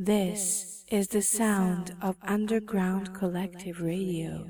This is the sound of Underground Collective Radio.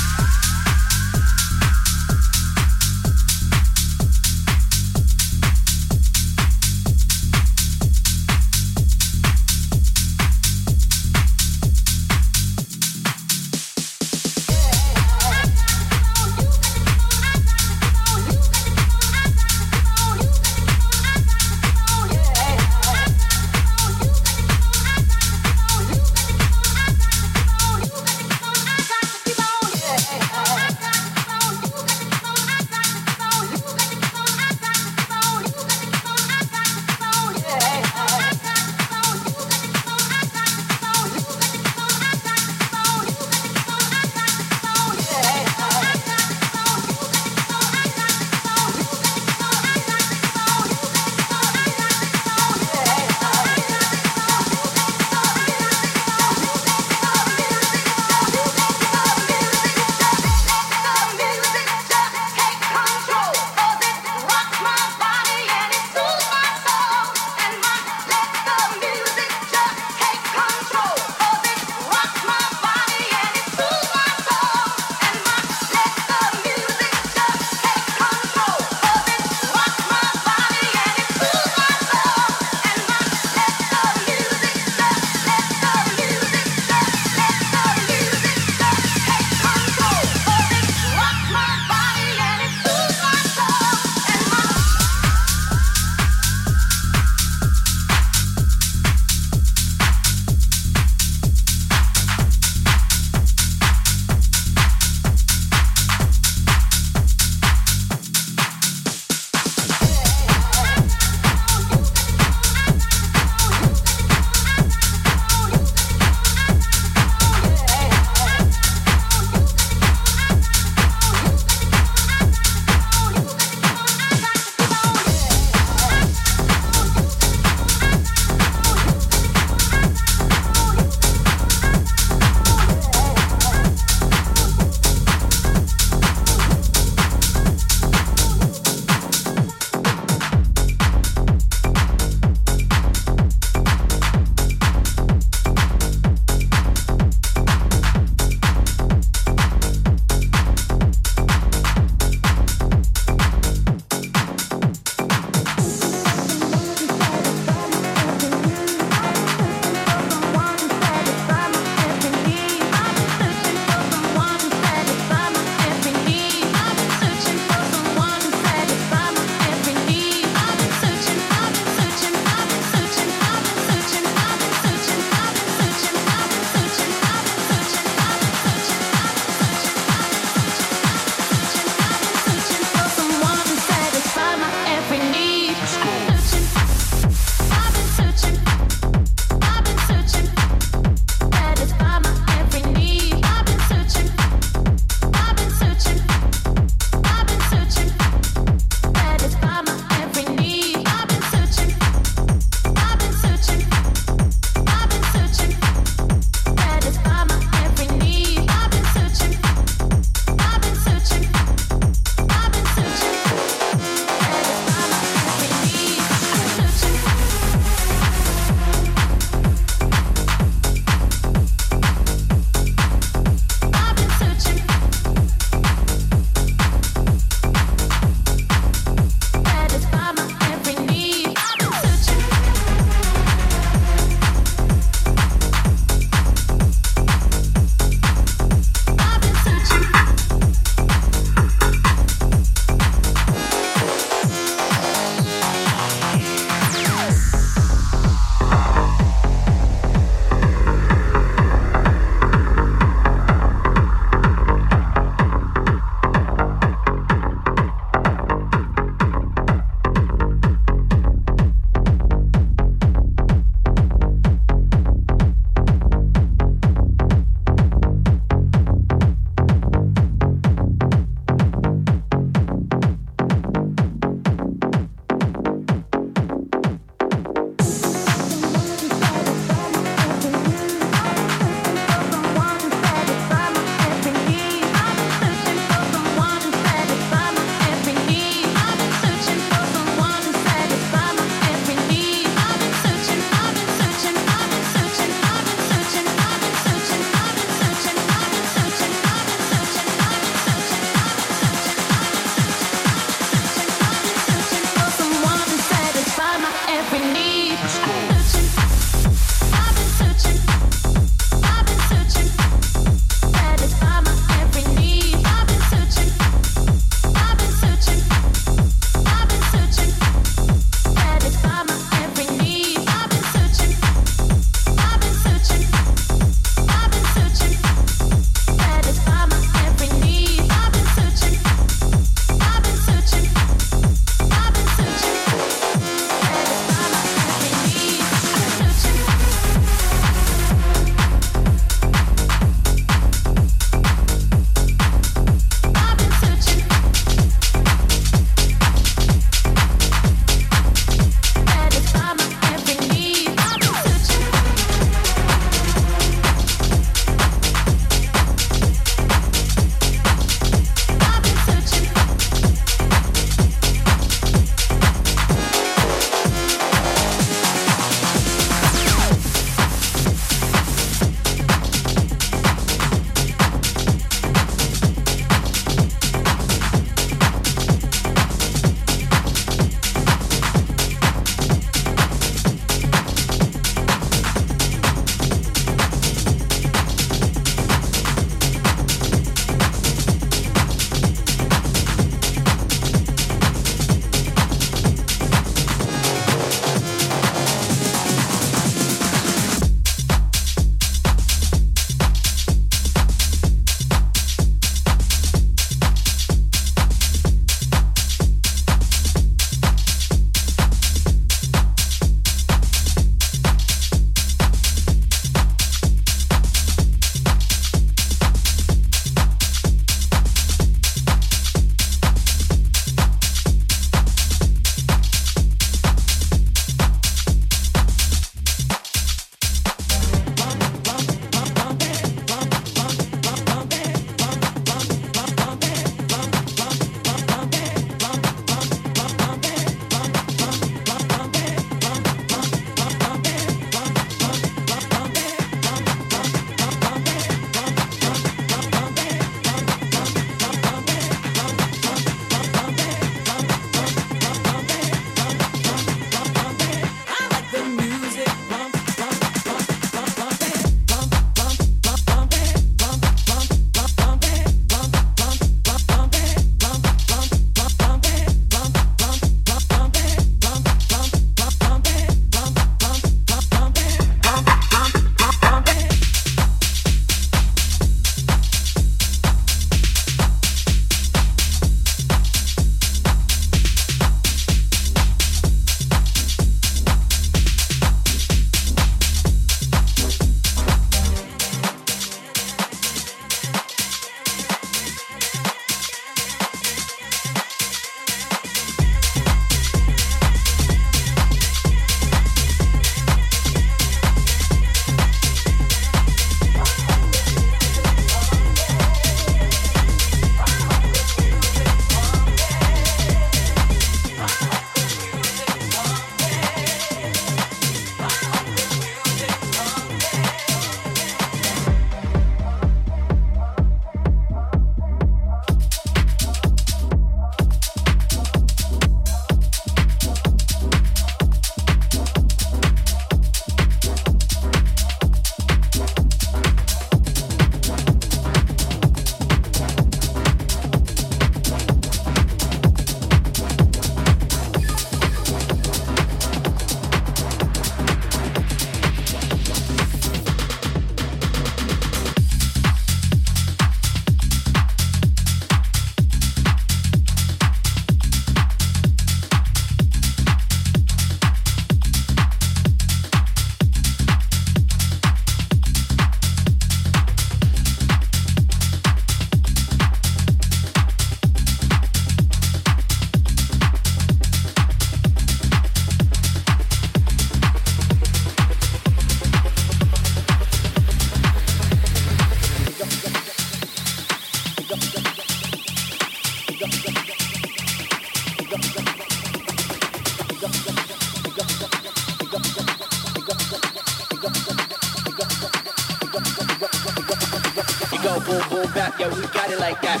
Like that.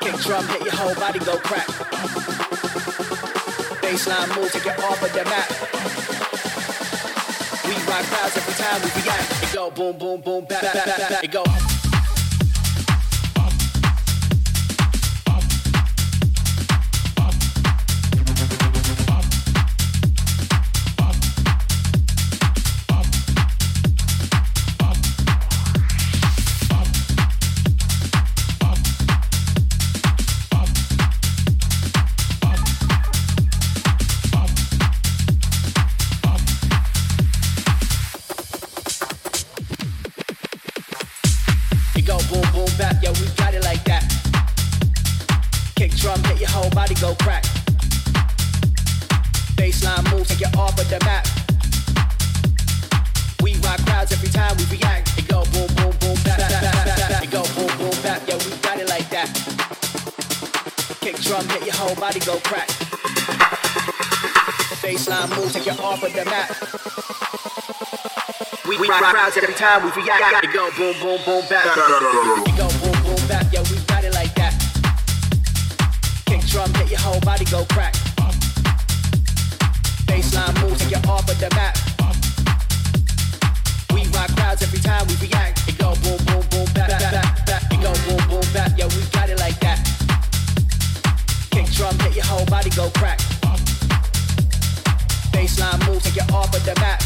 Kick drum, hit your whole body, go crack. Bassline move, take it off of the map. We rock crowds every time we react. It go boom, boom, boom, bap, bap, bap, bap. It go. Time we react. It go boom, boom, boom, back. It go boom, boom, back. Yeah, we got it like that. Kick drum, hit your whole body go crack. Bassline move, take you off of the map. We rock crowds every time we react. It go boom, boom, boom, back, back, back, back. It go boom, boom, back. Yeah, we got it like that. Kick drum, hit your whole body go crack. Bassline move, take you off of the map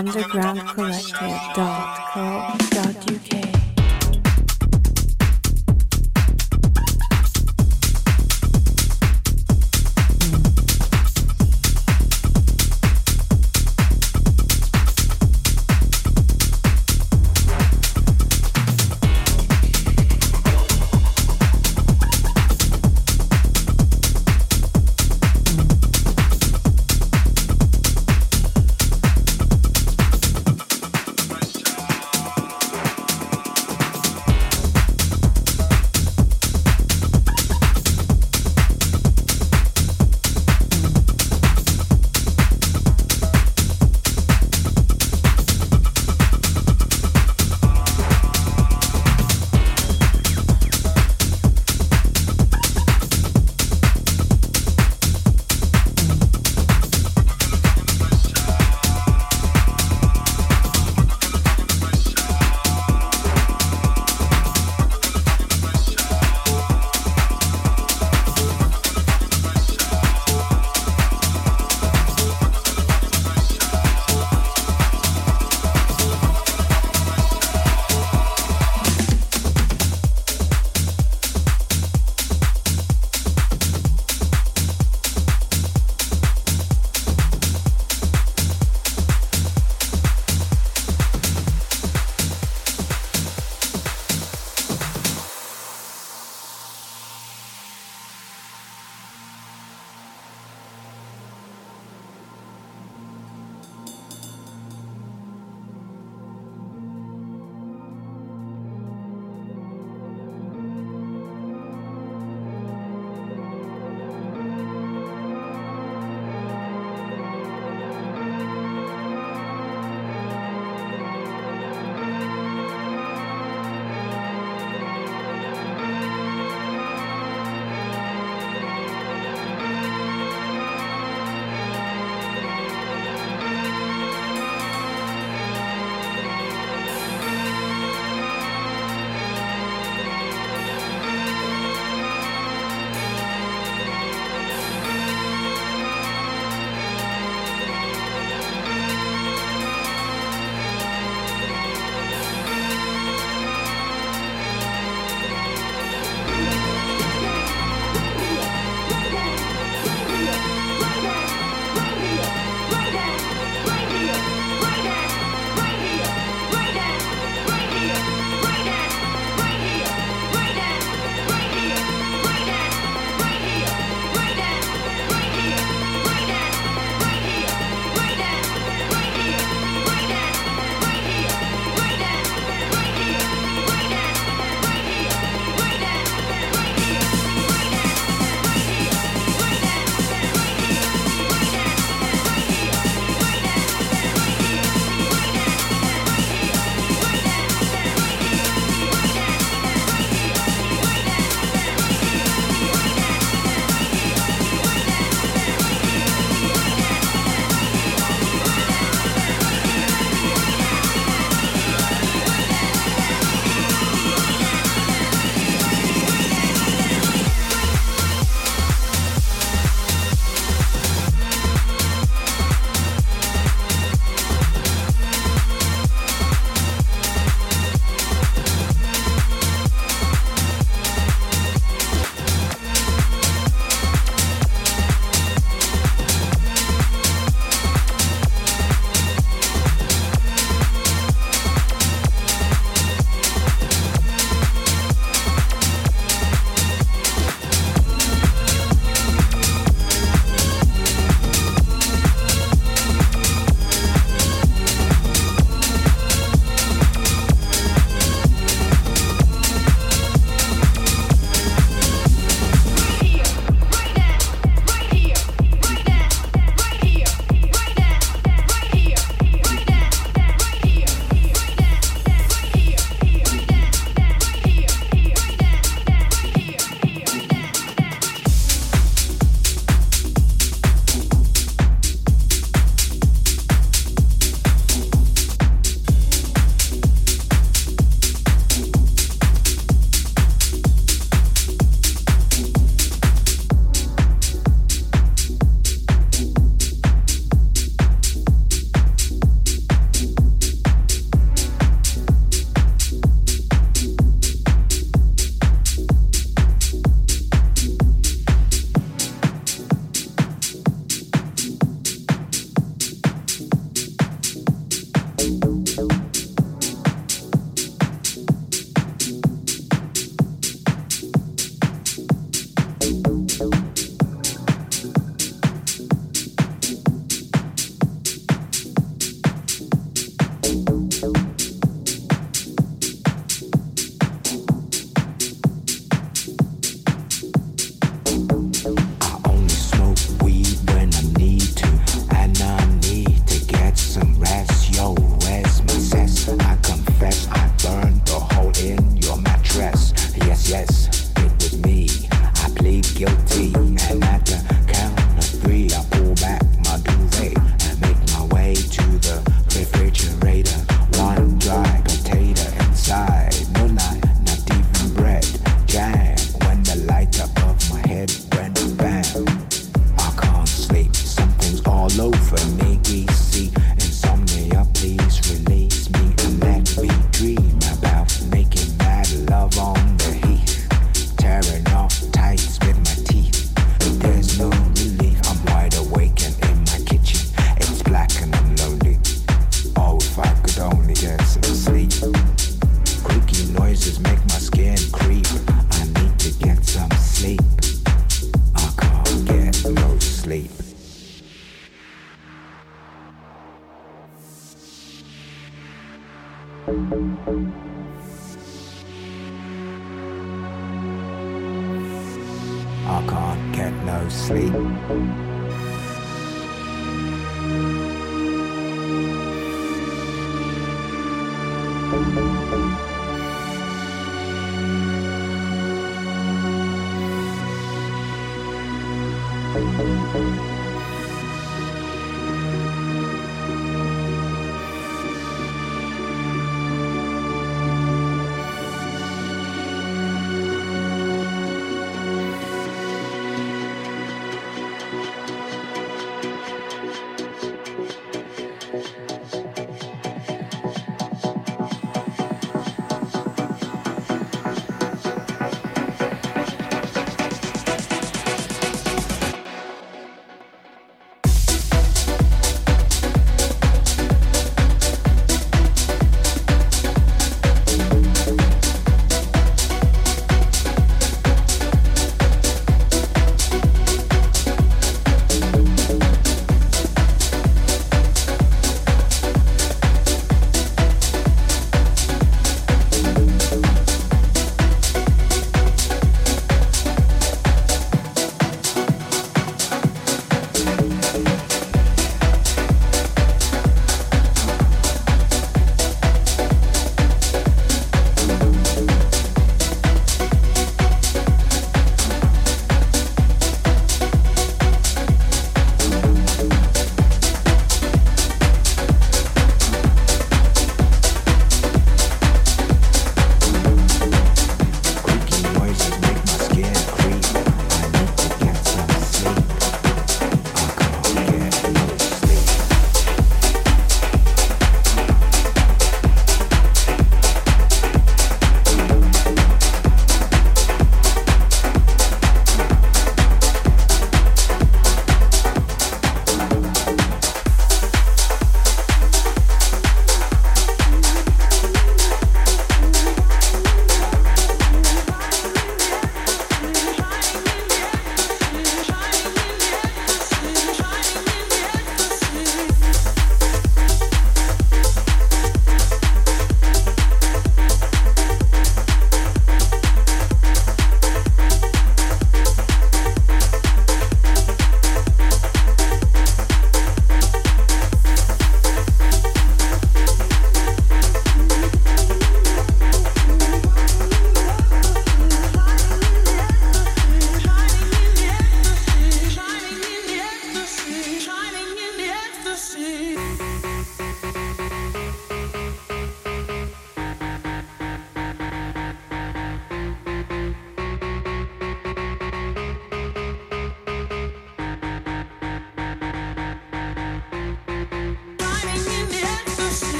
undergroundcollective.co.uk.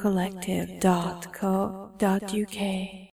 undergroundcollective.co.uk